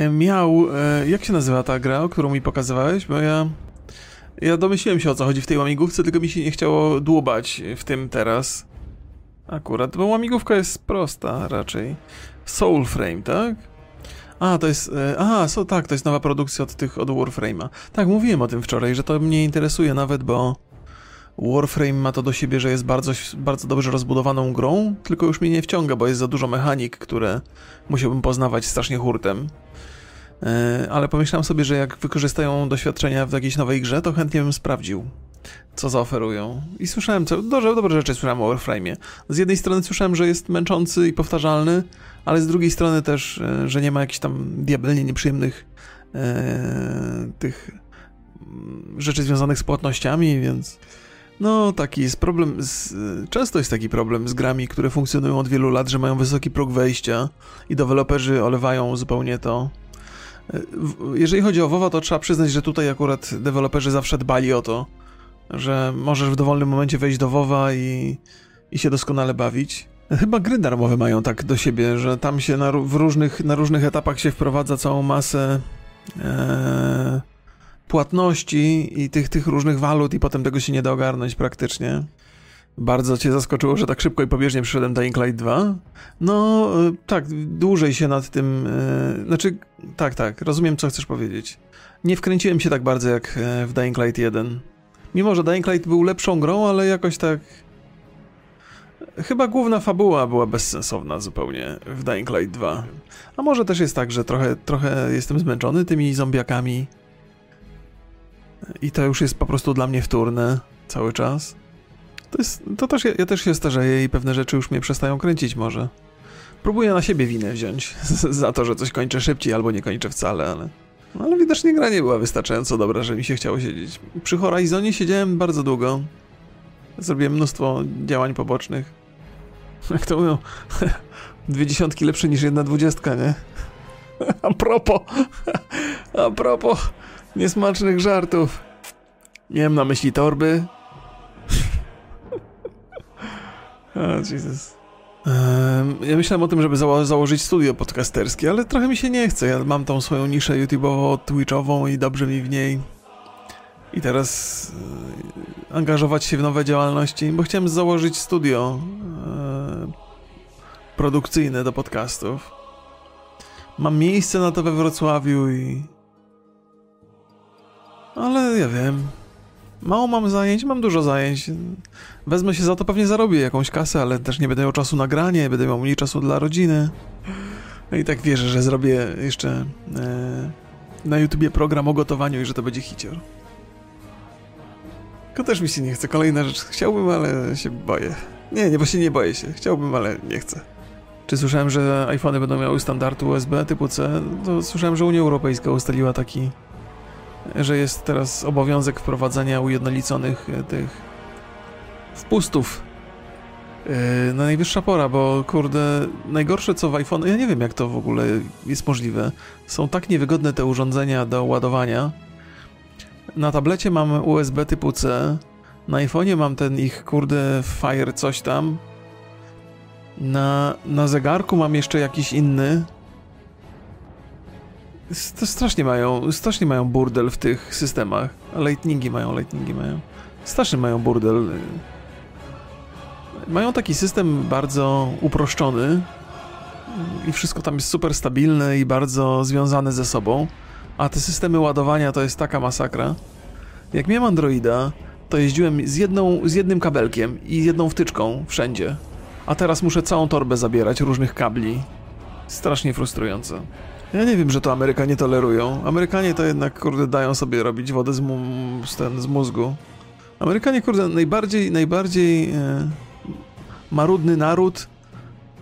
e, miał... E, jak się nazywa ta gra, którą mi pokazywałeś? Bo ja... Ja domyśliłem się o co chodzi w tej łamigłówce, tylko mi się nie chciało dłubać w tym teraz. Akurat, bo łamigłówka jest prosta raczej. Soulframe, tak? A, to jest. E, aha, so, tak, to jest nowa produkcja od tych od Warframe'a. Tak, mówiłem o tym wczoraj, że to mnie interesuje nawet, bo Warframe ma to do siebie, że jest bardzo, bardzo dobrze rozbudowaną grą, tylko już mnie nie wciąga, bo jest za dużo mechanik, które musiałbym poznawać strasznie hurtem. E, ale pomyślałem sobie, że jak wykorzystają doświadczenia w jakiejś nowej grze, to chętnie bym sprawdził, co zaoferują. I słyszałem, co, dobre, dobre rzeczy słyszałem o Warframe'ie. Z jednej strony słyszałem, że jest męczący i powtarzalny, ale z drugiej strony też, e, że nie ma jakichś tam diabelnie nieprzyjemnych e, tych mm, rzeczy związanych z płatnościami, więc no taki jest problem, z, często jest taki problem z grami, które funkcjonują od wielu lat, że mają wysoki próg wejścia i deweloperzy olewają zupełnie to. Jeżeli chodzi o WoWa, to trzeba przyznać, że tutaj akurat deweloperzy zawsze dbali o to, że możesz w dowolnym momencie wejść do WoWa i, i się doskonale bawić. Chyba gry darmowe mają tak do siebie, że tam się na, w różnych, na różnych etapach się wprowadza całą masę e, płatności i tych, tych różnych walut i potem tego się nie da ogarnąć praktycznie. Bardzo cię zaskoczyło, że tak szybko i pobieżnie przyszedłem Dying Light 2? No, e, tak, dłużej się nad tym... E, znaczy, tak, tak, rozumiem, co chcesz powiedzieć. Nie wkręciłem się tak bardzo jak e, w Dying Light 1. Mimo, że Dying Light był lepszą grą, ale jakoś tak Chyba główna fabuła była bezsensowna zupełnie w Dying Light 2. A może też jest tak, że trochę, trochę jestem zmęczony tymi zombiakami i to już jest po prostu dla mnie wtórne cały czas. To, jest, to też, ja, ja też się starzeję i pewne rzeczy już mnie przestają kręcić może. Próbuję na siebie winę wziąć za to, że coś kończę szybciej albo nie kończę wcale, ale... No ale widocznie gra nie była wystarczająco dobra, że mi się chciało siedzieć. Przy Horizonie siedziałem bardzo długo. Zrobiłem mnóstwo działań pobocznych. Jak to mówią, dwie dziesiątki lepsze niż jedna dwudziestka, nie? A propos, a propos niesmacznych żartów. Miałem na myśli torby. O, Jesus. Ja myślałem o tym, żeby zało założyć studio podcasterskie, ale trochę mi się nie chce. Ja mam tą swoją niszę YouTube'ową, Twitch'ową i dobrze mi w niej. I teraz e, angażować się w nowe działalności, bo chciałem założyć studio produkcyjne do podcastów. Mam miejsce na to we Wrocławiu i. Ale ja wiem. Mało mam zajęć, mam dużo zajęć. Wezmę się za to, pewnie zarobię jakąś kasę, ale też nie będę miał czasu na granie, będę miał mniej czasu dla rodziny. No i tak wierzę, że zrobię jeszcze e, na YouTubie program o gotowaniu i że to będzie hicior. Tylko też mi się nie chce. Kolejna rzecz. Chciałbym, ale się boję. Nie, nie, właśnie nie boję się. Chciałbym, ale nie chcę. Czy słyszałem, że iPhony będą miały standard USB typu C? To słyszałem, że Unia Europejska ustaliła taki, że jest teraz obowiązek wprowadzania ujednoliconych e, tych wpustów. Yy, na najwyższa pora, bo kurde, najgorsze co w iPhone, ja nie wiem jak to w ogóle jest możliwe. Są tak niewygodne te urządzenia do ładowania. Na tablecie mam USB typu C, na iPhone'ie mam ten ich kurde Fire coś tam, na, na zegarku mam jeszcze jakiś inny. To strasznie mają, strasznie mają burdel w tych systemach. Lightningi mają, lightningi mają. Strasznie mają burdel. Mają taki system bardzo uproszczony i wszystko tam jest super stabilne i bardzo związane ze sobą, a te systemy ładowania to jest taka masakra. Jak miałem Androida, to jeździłem z, jedną, z jednym kabelkiem i jedną wtyczką wszędzie a teraz muszę całą torbę zabierać różnych kabli. Strasznie frustrujące. Ja nie wiem, że to Amerykanie tolerują. Amerykanie to jednak, kurde, dają sobie robić wodę z, mu- z, ten, z mózgu. Amerykanie, kurde, najbardziej, najbardziej e, marudny naród,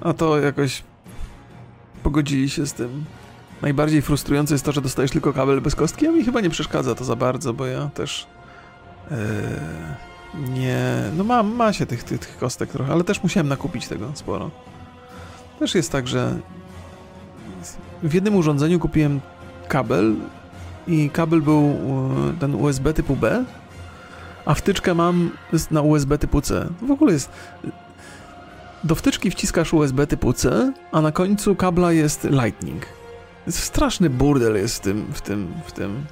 a to jakoś pogodzili się z tym. Najbardziej frustrujące jest to, że dostajesz tylko kabel bez kostki, a mi chyba nie przeszkadza to za bardzo, bo ja też... E, nie, no ma, ma się tych, tych, tych kostek trochę, ale też musiałem nakupić tego sporo. Też jest tak, że w jednym urządzeniu kupiłem kabel i kabel był e, ten USB typu B, a wtyczkę mam na USB typu C. W ogóle jest... Do wtyczki wciskasz USB typu C, a na końcu kabla jest Lightning. Straszny burdel jest w tym, w tym, w tym.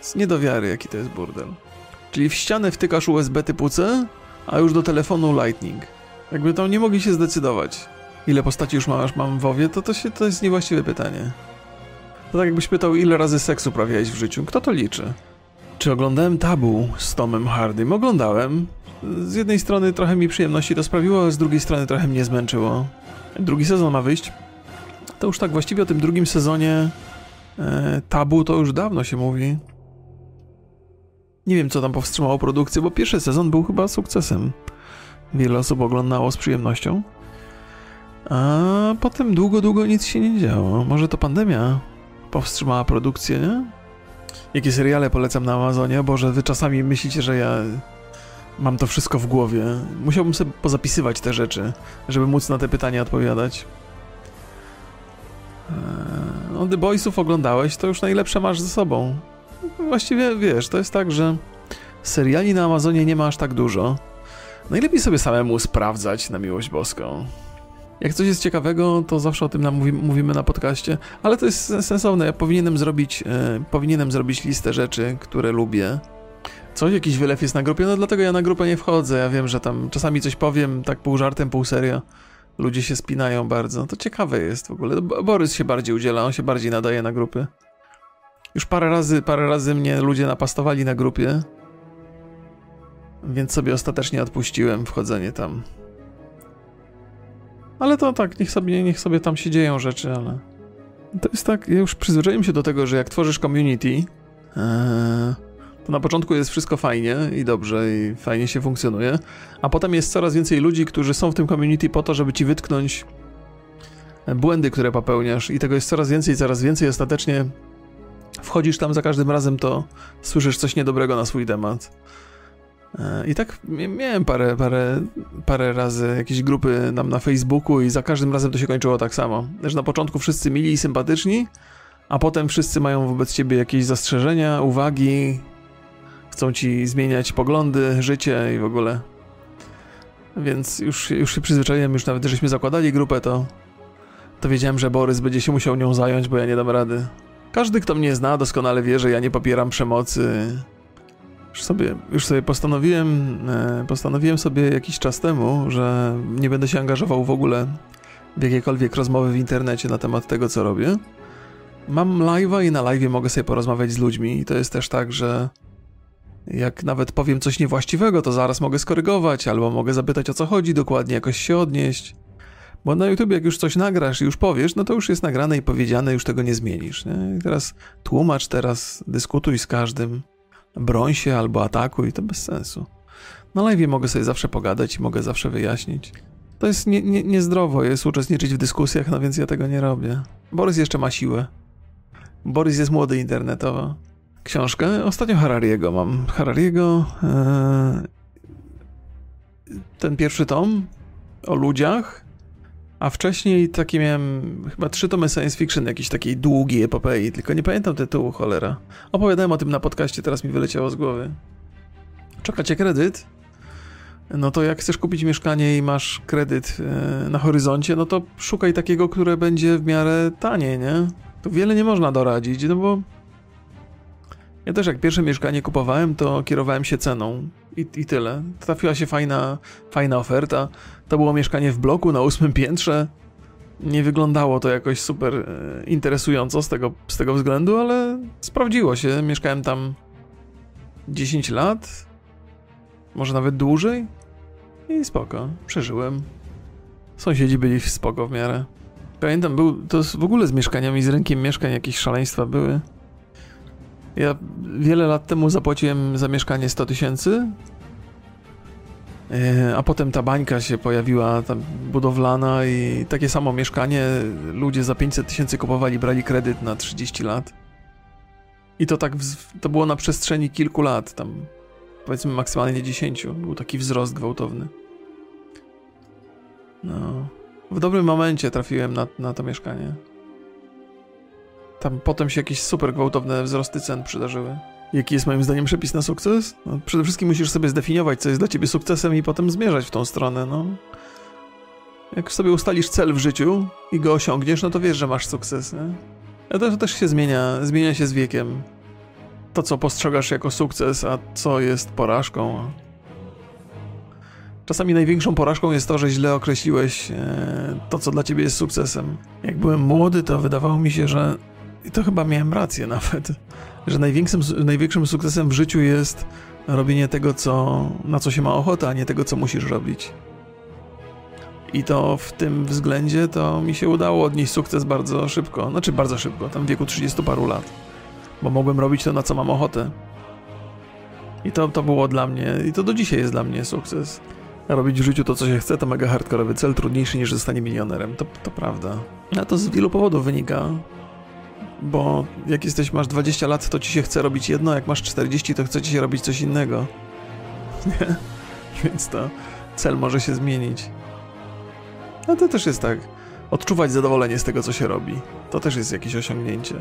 Z niedowiary, jaki to jest burdel. Czyli w ścianę wtykasz USB typu C, a już do telefonu Lightning. Jakby tam nie mogli się zdecydować. Ile postaci już masz, mam w WoWie, to to, się, to jest niewłaściwe pytanie. To tak jakbyś pytał, ile razy seksu prawiałeś w życiu. Kto to liczy? Czy oglądałem Tabu z Tomem Hardym? Oglądałem. Z jednej strony trochę mi przyjemności to sprawiło, a z drugiej strony trochę mnie zmęczyło. Drugi sezon ma wyjść. To już tak właściwie o tym drugim sezonie e, Tabu to już dawno się mówi. Nie wiem, co tam powstrzymało produkcję, bo pierwszy sezon był chyba sukcesem. Wiele osób oglądało z przyjemnością. A potem długo, długo nic się nie działo. Może to pandemia powstrzymała produkcję, nie? Jakie seriale polecam na Amazonie? Boże, wy czasami myślicie, że ja mam to wszystko w głowie. Musiałbym sobie pozapisywać te rzeczy, żeby móc na te pytania odpowiadać. Eee, no, The Boysów oglądałeś, to już najlepsze masz ze sobą. Właściwie, wiesz, to jest tak, że seriali na Amazonie nie ma aż tak dużo. Najlepiej sobie samemu sprawdzać na miłość boską. Jak coś jest ciekawego, to zawsze o tym nam mówi, mówimy na podcaście, ale to jest sensowne. Ja powinienem zrobić, e, powinienem zrobić listę rzeczy, które lubię. Coś, jakiś wylew jest na grupie, no dlatego ja na grupę nie wchodzę. Ja wiem, że tam czasami coś powiem, tak pół żartem, pół serio. Ludzie się spinają bardzo. To ciekawe jest w ogóle. Borys się bardziej udziela, on się bardziej nadaje na grupy. Już parę razy, parę razy mnie ludzie napastowali na grupie, więc sobie ostatecznie odpuściłem wchodzenie tam. Ale to tak, niech sobie, niech sobie tam się dzieją rzeczy, ale... To jest tak, ja już przyzwyczaiłem się do tego, że jak tworzysz community, ee, to na początku jest wszystko fajnie i dobrze i fajnie się funkcjonuje, a potem jest coraz więcej ludzi, którzy są w tym community po to, żeby ci wytknąć błędy, które popełniasz i tego jest coraz więcej, coraz więcej ostatecznie wchodzisz tam za każdym razem, to słyszysz coś niedobrego na swój temat. E, I tak miałem parę, parę, parę razy jakieś grupy nam na Facebooku i za każdym razem to się kończyło tak samo. Że na początku wszyscy mili i sympatyczni, a potem wszyscy mają wobec ciebie jakieś zastrzeżenia, uwagi, chcą ci zmieniać poglądy, życie i w ogóle. Więc już, już się przyzwyczaiłem, już nawet żeśmy zakładali grupę, to, to wiedziałem, że Borys będzie się musiał nią zająć, bo ja nie dam rady. Każdy, kto mnie zna, doskonale wie, że ja nie popieram przemocy. Już sobie, już sobie postanowiłem, e, postanowiłem sobie jakiś czas temu, że nie będę się angażował w ogóle w jakiekolwiek rozmowy w internecie na temat tego, co robię. Mam live'a i na live'ie mogę sobie porozmawiać z ludźmi i to jest też tak, że jak nawet powiem coś niewłaściwego, to zaraz mogę skorygować, albo mogę zapytać o co chodzi dokładnie, jakoś się odnieść. Bo na YouTube jak już coś nagrasz i już powiesz, no to już jest nagrane i powiedziane, już tego nie zmienisz. Nie? Teraz tłumacz, teraz dyskutuj z każdym, broń się albo atakuj, to bez sensu. Na live mogę sobie zawsze pogadać i mogę zawsze wyjaśnić. To jest nie, nie, niezdrowo, jest uczestniczyć w dyskusjach, no więc ja tego nie robię. Borys jeszcze ma siłę. Borys jest młody internetowo. Książkę? Ostatnio Harariego mam. Harariego... Ee, ten pierwszy tom o ludziach a wcześniej takie miałem chyba trzy tomy science fiction, jakiejś takiej długiej epopei, tylko nie pamiętam tytułu, cholera. Opowiadałem o tym na podcaście, teraz mi wyleciało z głowy. Czekacie kredyt? No to jak chcesz kupić mieszkanie i masz kredyt e, na horyzoncie, no to szukaj takiego, które będzie w miarę tanie, nie? Tu wiele nie można doradzić, no bo ja też jak pierwsze mieszkanie kupowałem, to kierowałem się ceną i, i tyle. Trafiła się fajna, fajna oferta. To było mieszkanie w bloku na ósmym piętrze. Nie wyglądało to jakoś super e, interesująco z tego, z tego względu, ale sprawdziło się. Mieszkałem tam 10 lat, może nawet dłużej i spoko, przeżyłem. Sąsiedzi byli spoko w miarę. Pamiętam, był, to w ogóle z mieszkaniami, z rynkiem mieszkań jakieś szaleństwa były. Ja wiele lat temu zapłaciłem za mieszkanie 100 tysięcy, e, a potem ta bańka się pojawiła, tam budowlana i takie samo mieszkanie ludzie za 500 tysięcy kupowali, brali kredyt na 30 lat. I to tak, to było na przestrzeni kilku lat, tam powiedzmy maksymalnie 10. Był taki wzrost gwałtowny. No. W dobrym momencie trafiłem na, na to mieszkanie. Tam potem się jakieś super gwałtowne wzrosty cen przydarzyły. Jaki jest moim zdaniem przepis na sukces? No, przede wszystkim musisz sobie zdefiniować, co jest dla ciebie sukcesem i potem zmierzać w tą stronę, no. Jak sobie ustalisz cel w życiu i go osiągniesz, no to wiesz, że masz sukces, nie? A to też się zmienia, zmienia się z wiekiem. To, co postrzegasz jako sukces, a co jest porażką. Czasami największą porażką jest to, że źle określiłeś e, to, co dla ciebie jest sukcesem. Jak byłem młody, to wydawało mi się, że. I to chyba miałem rację nawet, że największym, największym sukcesem w życiu jest robienie tego, co, na co się ma ochotę, a nie tego, co musisz robić. I to w tym względzie to mi się udało odnieść sukces bardzo szybko. Znaczy bardzo szybko, tam w wieku 30 paru lat. Bo mogłem robić to, na co mam ochotę. I to, to było dla mnie, i to do dzisiaj jest dla mnie sukces. Robić w życiu to, co się chce, to mega hardkorowy cel, trudniejszy niż zostanie milionerem. To, to prawda. A to z wielu powodów wynika. Bo jak jesteś, masz 20 lat, to ci się chce robić jedno, jak masz 40, to chce ci się robić coś innego. Nie? Więc to cel może się zmienić. A to też jest tak. Odczuwać zadowolenie z tego, co się robi. To też jest jakieś osiągnięcie.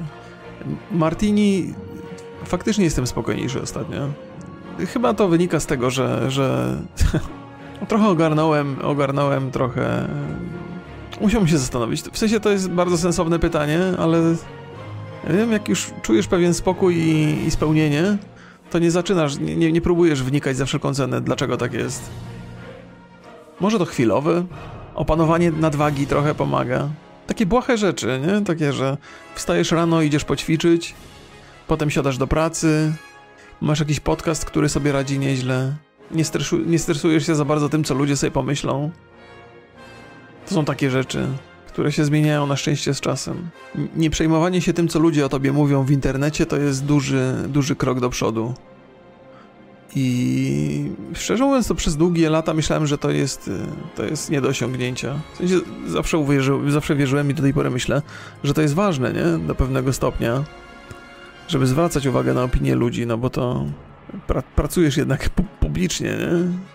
Martini. Faktycznie jestem spokojniejszy ostatnio. Chyba to wynika z tego, że. że trochę ogarnąłem, ogarnąłem trochę. Musiałbym się zastanowić. W sensie to jest bardzo sensowne pytanie, ale. Wiem, jak już czujesz pewien spokój i, i spełnienie, to nie zaczynasz, nie, nie próbujesz wnikać za wszelką cenę, dlaczego tak jest. Może to chwilowe, opanowanie nadwagi trochę pomaga. Takie błahe rzeczy, nie? Takie, że wstajesz rano, idziesz poćwiczyć, potem siadasz do pracy, masz jakiś podcast, który sobie radzi nieźle, nie, stresu, nie stresujesz się za bardzo tym, co ludzie sobie pomyślą. To są takie rzeczy, które się zmieniają na szczęście z czasem. Nie przejmowanie się tym, co ludzie o tobie mówią w internecie, to jest duży, duży krok do przodu. I szczerze mówiąc, to przez długie lata myślałem, że to jest, to jest nie do osiągnięcia. W sensie zawsze, uwierzy, zawsze wierzyłem i do tej pory myślę, że to jest ważne, nie? Do pewnego stopnia, żeby zwracać uwagę na opinię ludzi, no bo to pra, pracujesz jednak pu publicznie, nie?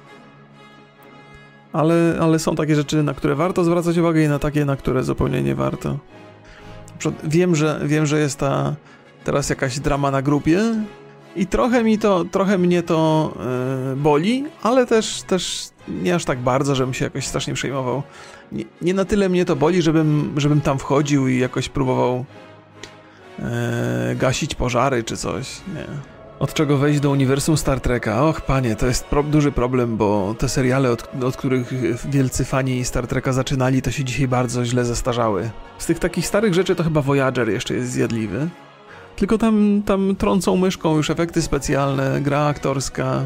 Ale, ale są takie rzeczy, na które warto zwracać uwagę i na takie, na które zupełnie nie warto. Wiem, że, wiem, że jest ta teraz jakaś drama na grupie, i trochę mi to, trochę mnie to yy, boli, ale też, też nie aż tak bardzo, żebym się jakoś strasznie przejmował. Nie, nie na tyle mnie to boli, żebym, żebym tam wchodził i jakoś próbował yy, gasić pożary czy coś. Nie. Od czego wejść do uniwersum Star Treka? Och, panie, to jest pro duży problem, bo te seriale, od, od, których wielcy fani Star Treka zaczynali, to się dzisiaj bardzo źle zestarzały. Z tych takich starych rzeczy to chyba Voyager jeszcze jest zjadliwy. Tylko tam, tam trącą myszką już efekty specjalne, gra aktorska.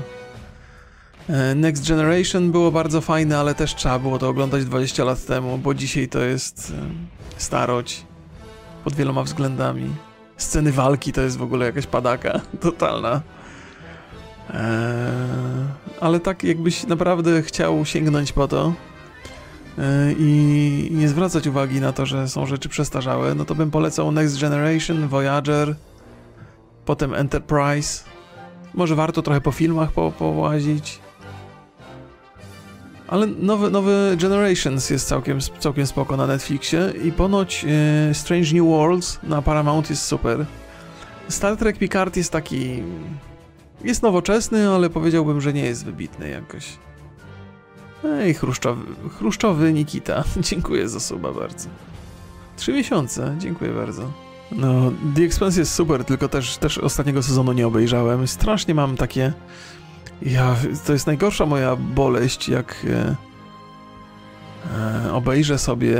E, Next Generation było bardzo fajne, ale też trzeba było to oglądać 20 lat temu, bo dzisiaj to jest e, starość pod wieloma względami. Sceny walki to jest w ogóle jakaś padaka totalna. Eee, ale tak jakbyś naprawdę chciał sięgnąć po to, E, i nie zwracać uwagi na to, że są rzeczy przestarzałe, no to bym polecał Next Generation, Voyager, potem Enterprise. Może warto trochę po filmach po, połazić. Ale nowy, nowy Generations jest całkiem, całkiem spoko na Netflixie i ponoć e, Strange New Worlds na Paramount jest super. Star Trek Picard jest taki... jest nowoczesny, ale powiedziałbym, że nie jest wybitny jakoś. Ej, chruszczowy, chruszczowy Nikita. Dziękuję za suba bardzo. Trzy miesiące, dziękuję bardzo. No, The Expanse jest super, tylko też, też ostatniego sezonu nie obejrzałem. Strasznie mam takie... Ja, to jest najgorsza moja boleść, jak e, e, obejrzę sobie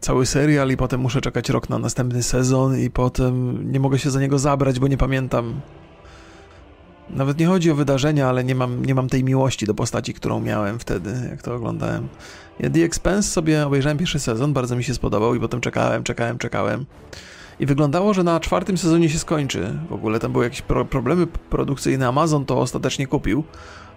cały serial i potem muszę czekać rok na następny sezon i potem nie mogę się za niego zabrać, bo nie pamiętam nawet nie chodzi o wydarzenia, ale nie mam, nie mam tej miłości do postaci, którą miałem wtedy, jak to oglądałem. Ja The Expense sobie obejrzałem pierwszy sezon, bardzo mi się spodobał i potem czekałem, czekałem, czekałem. I wyglądało, że na czwartym sezonie się skończy. W ogóle tam były jakieś pro problemy produkcyjne. Amazon to ostatecznie kupił.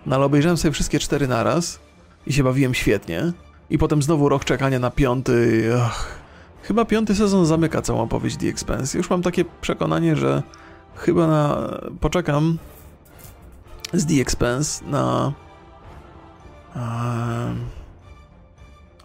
No ale obejrzałem sobie wszystkie cztery naraz i się bawiłem świetnie. I potem znowu rok czekania na piąty. Och. Chyba piąty sezon zamyka całą opowieść The Expense. Już mam takie przekonanie, że chyba na... poczekam z The Expense na...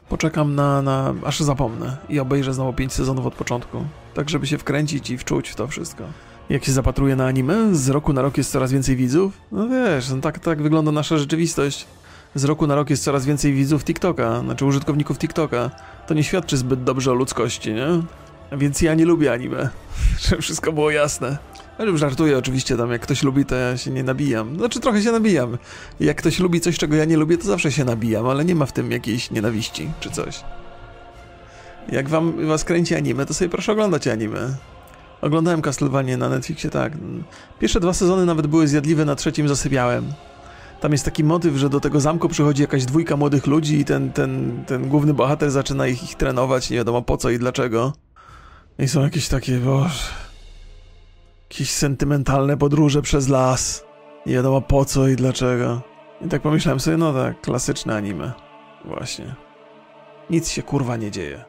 poczekam na, na... aż zapomnę i obejrzę znowu 5 sezonów od początku, tak żeby się wkręcić i wczuć w to wszystko. Jak się zapatruję na anime, z roku na rok jest coraz więcej widzów. No wiesz, no tak, tak wygląda nasza rzeczywistość. z roku na rok jest coraz więcej widzów TikToka, znaczy użytkowników TikToka. To nie świadczy zbyt dobrze o ludzkości, nie? Więc ja nie lubię anime, żeby wszystko było jasne. Ale żartuję oczywiście tam, jak ktoś lubi, to ja się nie nabijam. Znaczy trochę się nabijam. Jak ktoś lubi coś, czego ja nie lubię, to zawsze się nabijam, ale nie ma w tym jakiejś nienawiści czy coś. Jak wam was kręci anime, to sobie proszę oglądać anime. Oglądałem Castlevania na Netflixie, tak. Pierwsze dwa sezony nawet były zjadliwe, na trzecim zasypiałem. Tam jest taki motyw, że do tego zamku przychodzi jakaś dwójka młodych ludzi i ten, ten, ten główny bohater zaczyna ich, ich trenować, nie wiadomo po co i dlaczego. I są jakieś takie, boże... Jakieś sentymentalne podróże przez las. Nie wiadomo po co i dlaczego. I tak pomyślałem sobie, no tak, klasyczne anime. Właśnie. Nic się kurwa nie dzieje.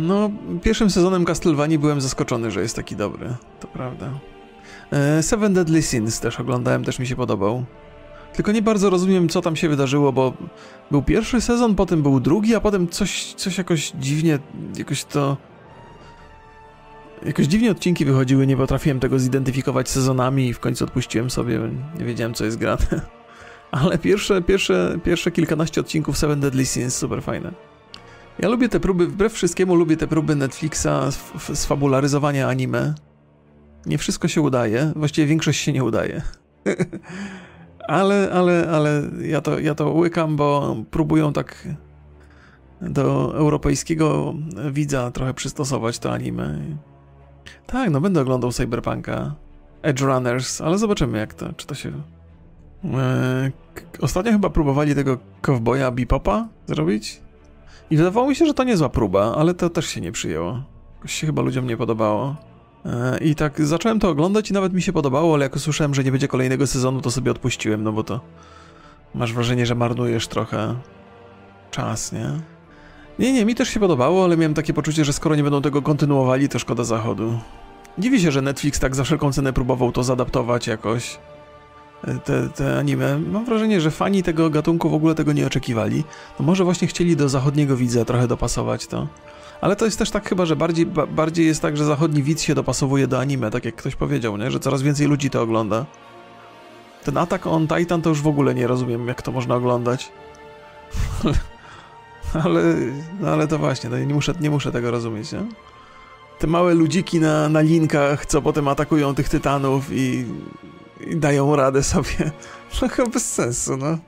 No, pierwszym sezonem Castlevanii byłem zaskoczony, że jest taki dobry. To prawda. E, Seven Deadly Sins też oglądałem, też mi się podobał. Tylko nie bardzo rozumiem, co tam się wydarzyło, bo był pierwszy sezon, potem był drugi, a potem coś, coś jakoś dziwnie, jakoś to... Jakoś dziwnie odcinki wychodziły, nie potrafiłem tego zidentyfikować sezonami i w końcu odpuściłem sobie, nie wiedziałem, co jest grane. Ale pierwsze, pierwsze, pierwsze kilkanaście odcinków Seven Deadly Sins super fajne. Ja lubię te próby, wbrew wszystkiemu lubię te próby Netflixa sfabularyzowania anime. Nie wszystko się udaje, właściwie większość się nie udaje. ale, ale, ale ja to, ja to łykam, bo próbują tak do europejskiego widza trochę przystosować to anime. Tak, no będę oglądał Cyberpunka, Edge Runners, ale zobaczymy jak to, czy to się... Eee, ostatnio chyba próbowali tego cowboya Bipopa zrobić i wydawało mi się, że to niezła próba, ale to też się nie przyjęło. Jakoś się chyba ludziom nie podobało. E, I tak zacząłem to oglądać i nawet mi się podobało, ale jak usłyszałem, że nie będzie kolejnego sezonu, to sobie odpuściłem, no bo to masz wrażenie, że marnujesz trochę czas, nie? Nie, nie, mi też się podobało, ale miałem takie poczucie, że skoro nie będą tego kontynuowali, to szkoda zachodu. Dziwi się, że Netflix tak za wszelką cenę próbował to zadaptować jakoś te, te anime. Mam wrażenie, że fani tego gatunku w ogóle tego nie oczekiwali. No może właśnie chcieli do zachodniego widza trochę dopasować to. Ale to jest też tak chyba, że bardziej, ba, bardziej jest tak, że zachodni widz się dopasowuje do anime, tak jak ktoś powiedział, nie? że coraz więcej ludzi to ogląda. Ten Attack on Titan to już w ogóle nie rozumiem, jak to można oglądać. ale, no ale to właśnie, no nie, muszę, nie muszę tego rozumieć, nie? Te małe ludziki na, na linkach, co potem atakują tych tytanów i i dają radę sobie. Trochę bez sensu, no.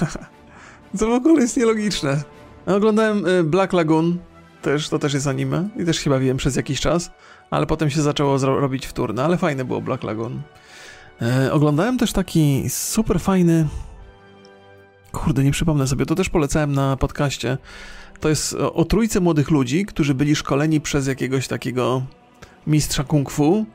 to w ogóle jest nielogiczne. Oglądałem y, Black Lagoon, też, to też jest anime i też chyba wiem przez jakiś czas, ale potem się zaczęło robić wtórne, ale fajne było Black Lagoon. E, oglądałem też taki super fajny kurde, nie przypomnę sobie, to też polecałem na podcaście. To jest o, o trójce młodych ludzi, którzy byli szkoleni przez jakiegoś takiego mistrza kung fu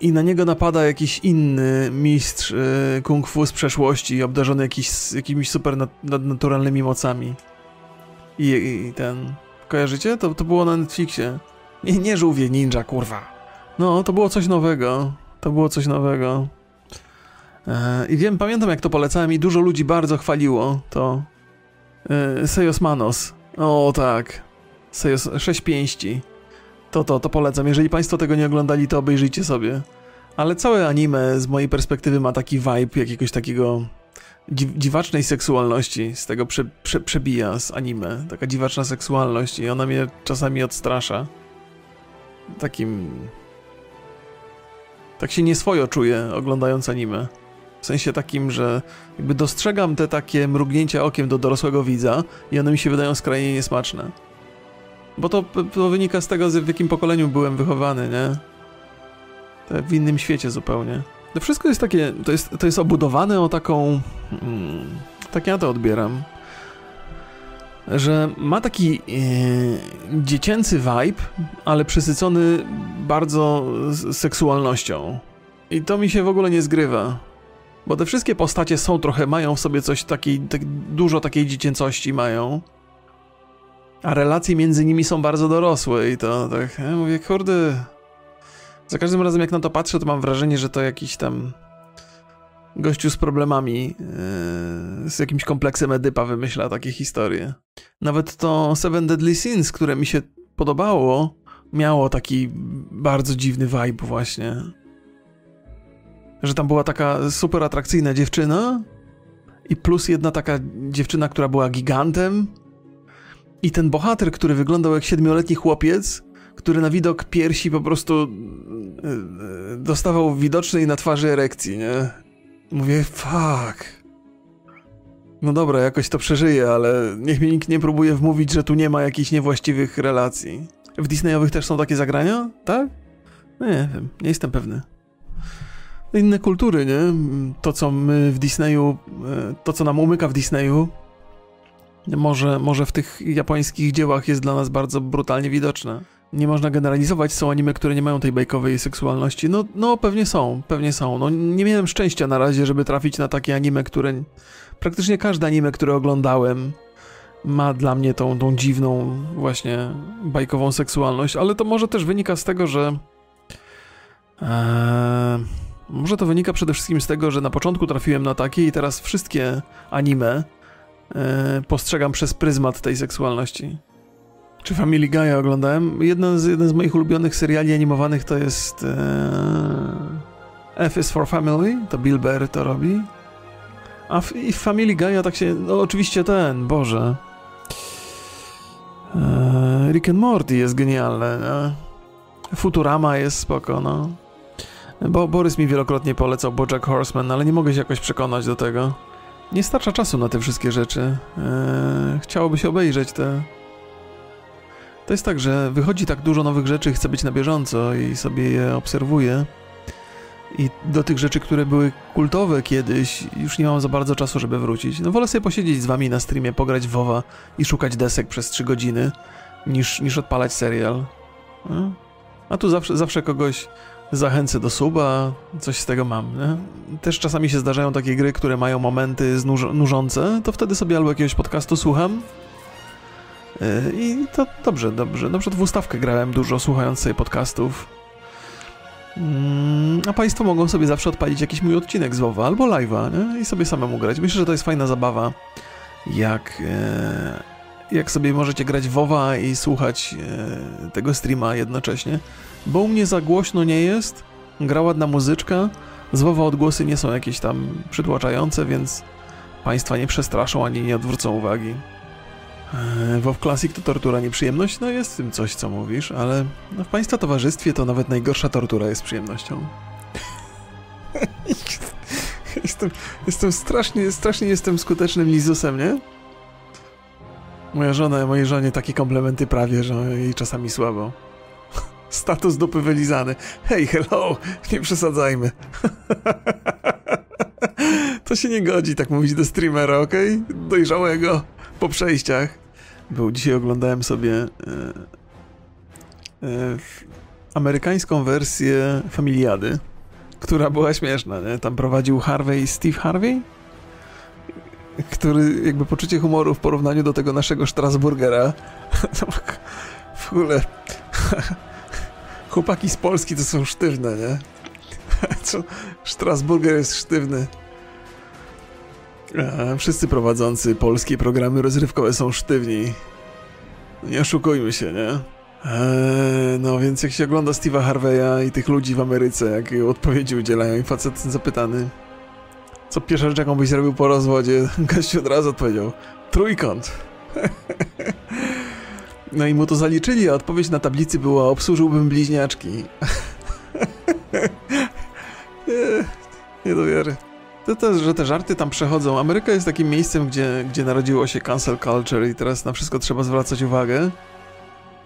i na niego napada jakiś inny mistrz y, kung fu z przeszłości, obdarzony jakiś, jakimiś super nadnaturalnymi mocami. I, I, ten... Kojarzycie? To, to było na Netflixie. Nie, nie żółwie ninja, kurwa. No, to było coś nowego. To było coś nowego. E, I wiem, pamiętam jak to polecałem i dużo ludzi bardzo chwaliło to. E, Sejos Manos. O tak. Sejos, sześć pięści to, to, to polecam. Jeżeli Państwo tego nie oglądali, to obejrzyjcie sobie. Ale całe anime z mojej perspektywy ma taki vibe jakiegoś takiego dziwacznej seksualności. Z tego prze, prze, przebija z anime. Taka dziwaczna seksualność i ona mnie czasami odstrasza. Takim... Tak się nieswojo czuję oglądając anime. W sensie takim, że jakby dostrzegam te takie mrugnięcia okiem do dorosłego widza i one mi się wydają skrajnie niesmaczne. Bo to, to wynika z tego, w jakim pokoleniu byłem wychowany, nie? To w innym świecie zupełnie. To wszystko jest takie, to jest, to jest obudowane o taką, hmm, tak ja to odbieram, że ma taki e, dziecięcy vibe, ale przesycony bardzo seksualnością. I to mi się w ogóle nie zgrywa. Bo te wszystkie postacie są trochę, mają w sobie coś takiej, tak dużo takiej dziecięcości mają. A relacje między nimi są bardzo dorosłe i to tak, ja mówię, kurde... Za każdym razem jak na to patrzę, to mam wrażenie, że to jakiś tam gościu z problemami, yy, z jakimś kompleksem Edypa wymyśla takie historie. Nawet to Seven Deadly Sins, które mi się podobało, miało taki bardzo dziwny vibe właśnie. Że tam była taka super atrakcyjna dziewczyna i plus jedna taka dziewczyna, która była gigantem i ten bohater, który wyglądał jak siedmioletni chłopiec, który na widok piersi po prostu e, e, dostawał widocznej na twarzy erekcji, nie? Mówię, fuck. No dobra, jakoś to przeżyję, ale niech mi nikt nie próbuje wmówić, że tu nie ma jakichś niewłaściwych relacji. W Disneyowych też są takie zagrania? Tak? No nie wiem, nie jestem pewny. Inne kultury, nie? To, co my w Disneyu, e, to, co nam umyka w Disneyu, może, może w tych japońskich dziełach jest dla nas bardzo brutalnie widoczne. Nie można generalizować, są anime, które nie mają tej bajkowej seksualności. No, no pewnie są, pewnie są. No, nie miałem szczęścia na razie, żeby trafić na takie anime, które... Praktycznie każde anime, które oglądałem, ma dla mnie tą, tą dziwną właśnie bajkową seksualność, ale to może też wynika z tego, że... Eee, może to wynika przede wszystkim z tego, że na początku trafiłem na takie i teraz wszystkie anime postrzegam przez pryzmat tej seksualności. Czy Family Guy oglądałem? Jeden z, jeden z moich ulubionych seriali animowanych to jest e, F is for Family, to Bill Burr to robi. A w, i w Family tak się, no oczywiście ten, Boże. E, Rick and Morty jest genialne, nie? Futurama jest spoko, no. Bo Borys mi wielokrotnie polecał Bojack Horseman, ale nie mogę się jakoś przekonać do tego. Nie starcza czasu na te wszystkie rzeczy. Eee, chciałoby się obejrzeć te... To jest tak, że wychodzi tak dużo nowych rzeczy, chcę być na bieżąco i sobie je obserwuję. I do tych rzeczy, które były kultowe kiedyś, już nie mam za bardzo czasu, żeby wrócić. No wolę sobie posiedzieć z wami na streamie, pograć w WoWa i szukać desek przez 3 godziny, niż, niż odpalać serial. No. A tu zawsze, zawsze kogoś zachęcę do suba, coś z tego mam. Nie? Też czasami się zdarzają takie gry, które mają momenty znuż- nużące, to wtedy sobie albo jakiegoś podcastu słucham. Yy, I to dobrze, dobrze. Na przykład w ustawkę grałem dużo, słuchając sobie podcastów. Yy, a Państwo mogą sobie zawsze odpalić jakiś mój odcinek z WoWa albo live'a nie? i sobie samemu grać. Myślę, że to jest fajna zabawa, jak, yy, jak sobie możecie grać WoWa i słuchać yy, tego streama jednocześnie bo u mnie za głośno nie jest, gra ładna muzyczka, zwowa odgłosy nie są jakieś tam przytłaczające, więc Państwa nie przestraszą ani nie odwrócą uwagi. Eee, WoW Classic to tortura, nieprzyjemność? No jest w tym coś, co mówisz, ale no w Państwa towarzystwie to nawet najgorsza tortura jest przyjemnością. jestem, jestem strasznie, strasznie jestem skutecznym Lizusem, nie? Moja żona, mojej żonie takie komplementy prawie, że jej czasami słabo. Status dupy wylizany. Hej, hello, nie przesadzajmy. to się nie godzi tak mówić do streamera? Okay? Dojrzałego, po przejściach. Był, dzisiaj oglądałem sobie e, e, amerykańską wersję Familiady, która była śmieszna, nie? Tam prowadził Harvey, Steve Harvey? Który jakby poczucie humoru w porównaniu do tego naszego Strasburgera. w ogóle chłopaki z Polski to są sztywne, nie? Co? Strasburger jest sztywny. Wszyscy prowadzący polskie programy rozrywkowe są sztywni. Nie oszukujmy się, nie? Eee, no więc jak się ogląda Steve'a Harveya i tych ludzi w Ameryce, jakie odpowiedzi udzielają i facet zapytany co pierwsza rzecz jaką byś zrobił po rozwodzie, gościu od razu odpowiedział trójkąt. No i mu to zaliczyli, a odpowiedź na tablicy była obsłużyłbym bliźniaczki. nie, nie do. To też, że te żarty tam przechodzą. Ameryka jest takim miejscem, gdzie, gdzie narodziło się cancel culture i teraz na wszystko trzeba zwracać uwagę.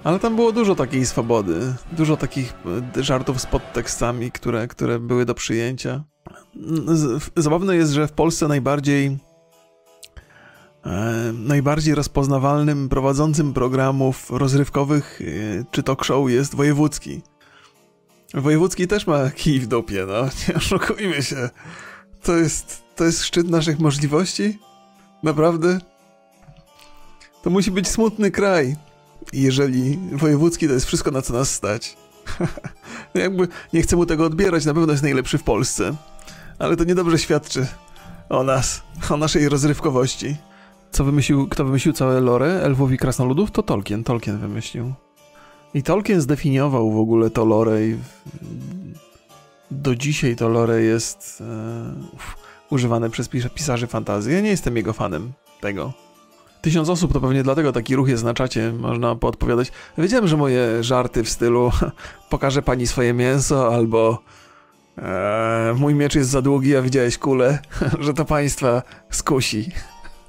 Ale tam było dużo takiej swobody, dużo takich e, żartów z podtekstami, które, które były do przyjęcia. Zabawne jest, że w Polsce najbardziej najbardziej rozpoznawalnym prowadzącym programów rozrywkowych e, czy talk show jest wojewódzki. Wojewódzki też ma kij w dupie, no, nie oszukujmy się. To jest, to jest szczyt naszych możliwości? Naprawdę? To musi być smutny kraj, jeżeli wojewódzki to jest wszystko, na co nas stać. jakby nie chcę mu tego odbierać, na pewno jest najlepszy w Polsce. Ale to niedobrze świadczy o nas, o naszej rozrywkowości co wymyślił, kto wymyślił całe lore elfów i krasnoludów, to Tolkien. Tolkien wymyślił. I Tolkien zdefiniował w ogóle to lore i do dzisiaj to lore jest... E, używane przez pis pisarzy fantazji. Ja nie jestem jego fanem tego. Tysiąc osób to pewnie dlatego taki ruch jest na czacie, można podpowiadać. Wiedziałem, że moje żarty w stylu pokażę pani swoje mięso albo e, mój miecz jest za długi, a widziałeś kulę, że to państwa skusi.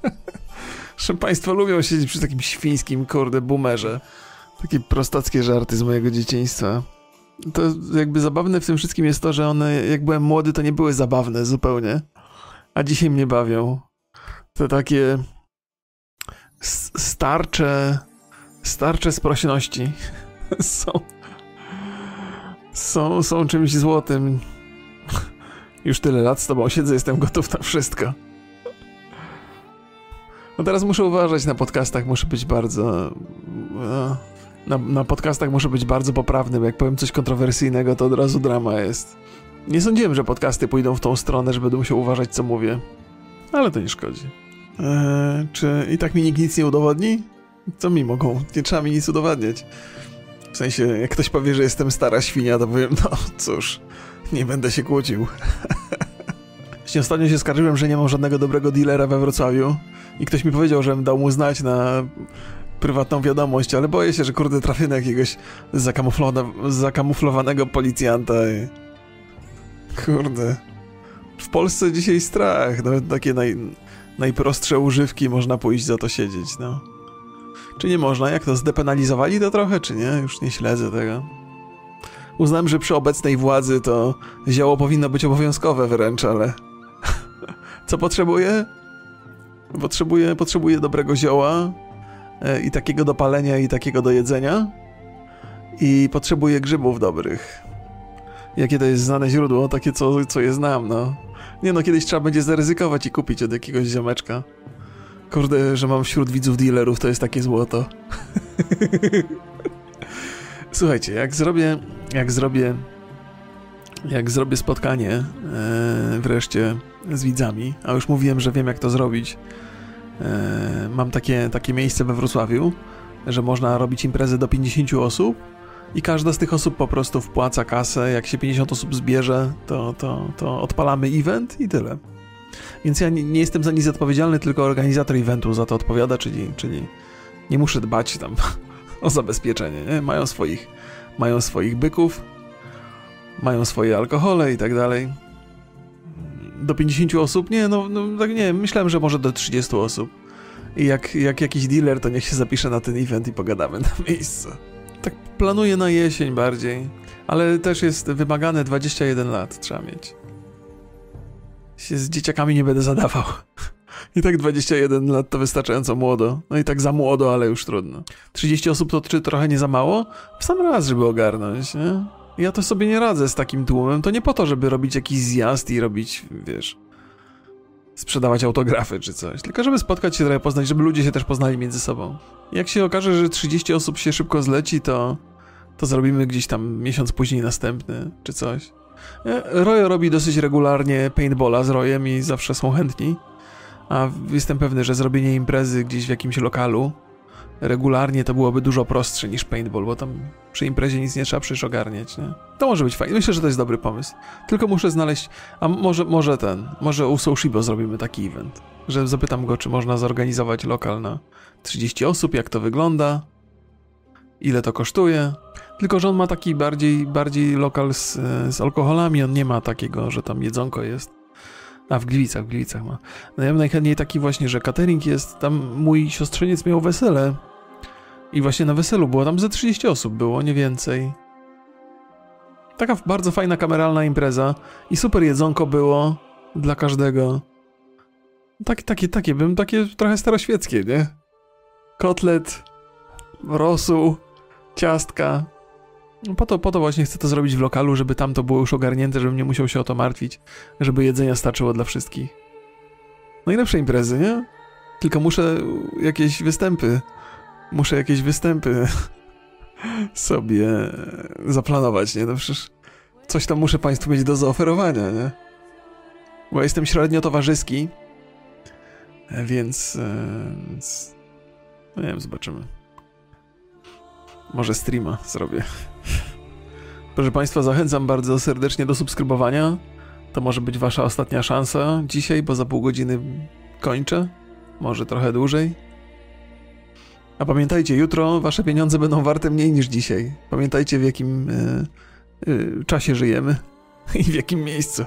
że państwo lubią siedzieć przy takim świńskim, kurde, boomerze. Takie prostackie żarty z mojego dzieciństwa. To jakby zabawne w tym wszystkim jest to, że one, jak byłem młody, to nie były zabawne zupełnie. A dzisiaj mnie bawią. To takie starcze, starcze sprośności są, są, są czymś złotym. Już tyle lat z tobą siedzę, jestem gotów na wszystko. No teraz muszę uważać na podcastach, muszę być bardzo... No, na, na podcastach muszę być bardzo poprawnym. Jak powiem coś kontrowersyjnego, to od razu drama jest. Nie sądziłem, że podcasty pójdą w tą stronę, że będę musiał uważać, co mówię. Ale to nie szkodzi. Eee, czy i tak mi nikt nic nie udowodni? Co mi mogą? Nie trzeba mi nic udowadniać. W sensie, jak ktoś powie, że jestem stara świnia, to powiem, no cóż, nie będę się kłócił. Właśnie ostatnio się skarżyłem, że nie mam żadnego dobrego dealera we Wrocławiu i ktoś mi powiedział, żebym dał mu znać na prywatną wiadomość, ale boję się, że kurde trafię na jakiegoś zakamuflowanego policjanta i... Kurde. W Polsce dzisiaj strach, nawet takie naj, najprostsze używki można pójść za to siedzieć, no. Czy nie można? Jak to, zdepenalizowali to trochę, czy nie? Już nie śledzę tego. Uznałem, że przy obecnej władzy to zioło powinno być obowiązkowe wręcz, ale... Co potrzebuję? Potrzebuję, potrzebuję dobrego zioła e, i takiego do palenia i takiego do jedzenia i potrzebuję grzybów dobrych. Jakie to jest znane źródło? Takie, co, co je znam, no. Nie no, kiedyś trzeba będzie zaryzykować i kupić od jakiegoś ziomeczka. Kurde, że mam wśród widzów dealerów, to jest takie złoto. Słuchajcie, jak zrobię, jak zrobię, jak zrobię spotkanie e, wreszcie z widzami, a już mówiłem, że wiem jak to zrobić. E, mam takie, takie miejsce we Wrocławiu, że można robić imprezy do 50 osób i każda z tych osób po prostu wpłaca kasę. Jak się 50 osób zbierze, to, to, to odpalamy event i tyle. Więc ja nie, nie, jestem za nic odpowiedzialny, tylko organizator eventu za to odpowiada, czyli, czyli nie muszę dbać tam o zabezpieczenie. Nie? Mają swoich, mają swoich byków, mają swoje alkohole i tak dalej. Do 50 osób? Nie, no, no tak nie, myślałem, że może do 30 osób. I jak, jak jakiś dealer, to niech się zapisze na ten event i pogadamy na miejscu. Tak planuję na jesień bardziej, ale też jest wymagane 21 lat trzeba mieć. Się z dzieciakami nie będę zadawał. I tak 21 lat to wystarczająco młodo. No i tak za młodo, ale już trudno. 30 osób to czy trochę nie za mało? W sam raz, żeby ogarnąć, nie? Ja to sobie nie radzę z takim tłumem. To nie po to, żeby robić jakiś zjazd i robić, wiesz, sprzedawać autografy czy coś. Tylko żeby spotkać się trochę, poznać, żeby ludzie się też poznali między sobą. Jak się okaże, że 30 osób się szybko zleci, to, to zrobimy gdzieś tam miesiąc później następny czy coś. E, Roy robi dosyć regularnie paintballa z Royem i zawsze są chętni. A jestem pewny, że zrobienie imprezy gdzieś w jakimś lokalu regularnie to byłoby dużo prostsze niż paintball, bo tam przy imprezie nic nie trzeba przecież ogarniać, nie? To może być fajne. Myślę, że to jest dobry pomysł. Tylko muszę znaleźć, a może, może ten, może u Soushibo zrobimy taki event, że zapytam go, czy można zorganizować lokal na 30 osób, jak to wygląda, ile to kosztuje. Tylko, że on ma taki bardziej, bardziej lokal z, z alkoholami, on nie ma takiego, że tam jedzonko jest. A w Gliwicach, w Gliwicach ma. No ja bym najchętniej taki właśnie, że catering jest, tam mój siostrzeniec miał wesele i właśnie na weselu było tam ze 30 osób było, nie więcej. Taka bardzo fajna kameralna impreza i super jedzonko było dla każdego. Tak, takie, takie, bym takie trochę staroświeckie, nie? Kotlet, rosół, ciastka. No po to, po to właśnie chcę to zrobić w lokalu, żeby tam to było już ogarnięte, żebym nie musiał się o to martwić, żeby jedzenia starczyło dla wszystkich. Najlepsze imprezy, nie? Tylko muszę jakieś występy, muszę jakieś występy sobie zaplanować, nie? No przecież coś tam muszę Państwu mieć do zaoferowania, nie? Bo jestem średnio towarzyski, więc, więc no nie wiem, zobaczymy. Może streama zrobię. Proszę Państwa, zachęcam bardzo serdecznie do subskrybowania. To może być wasza ostatnia szansa dzisiaj, bo za pół godziny kończę. Może trochę dłużej. A pamiętajcie, jutro wasze pieniądze będą warte mniej niż dzisiaj. Pamiętajcie, w jakim y, y, czasie żyjemy i w jakim miejscu.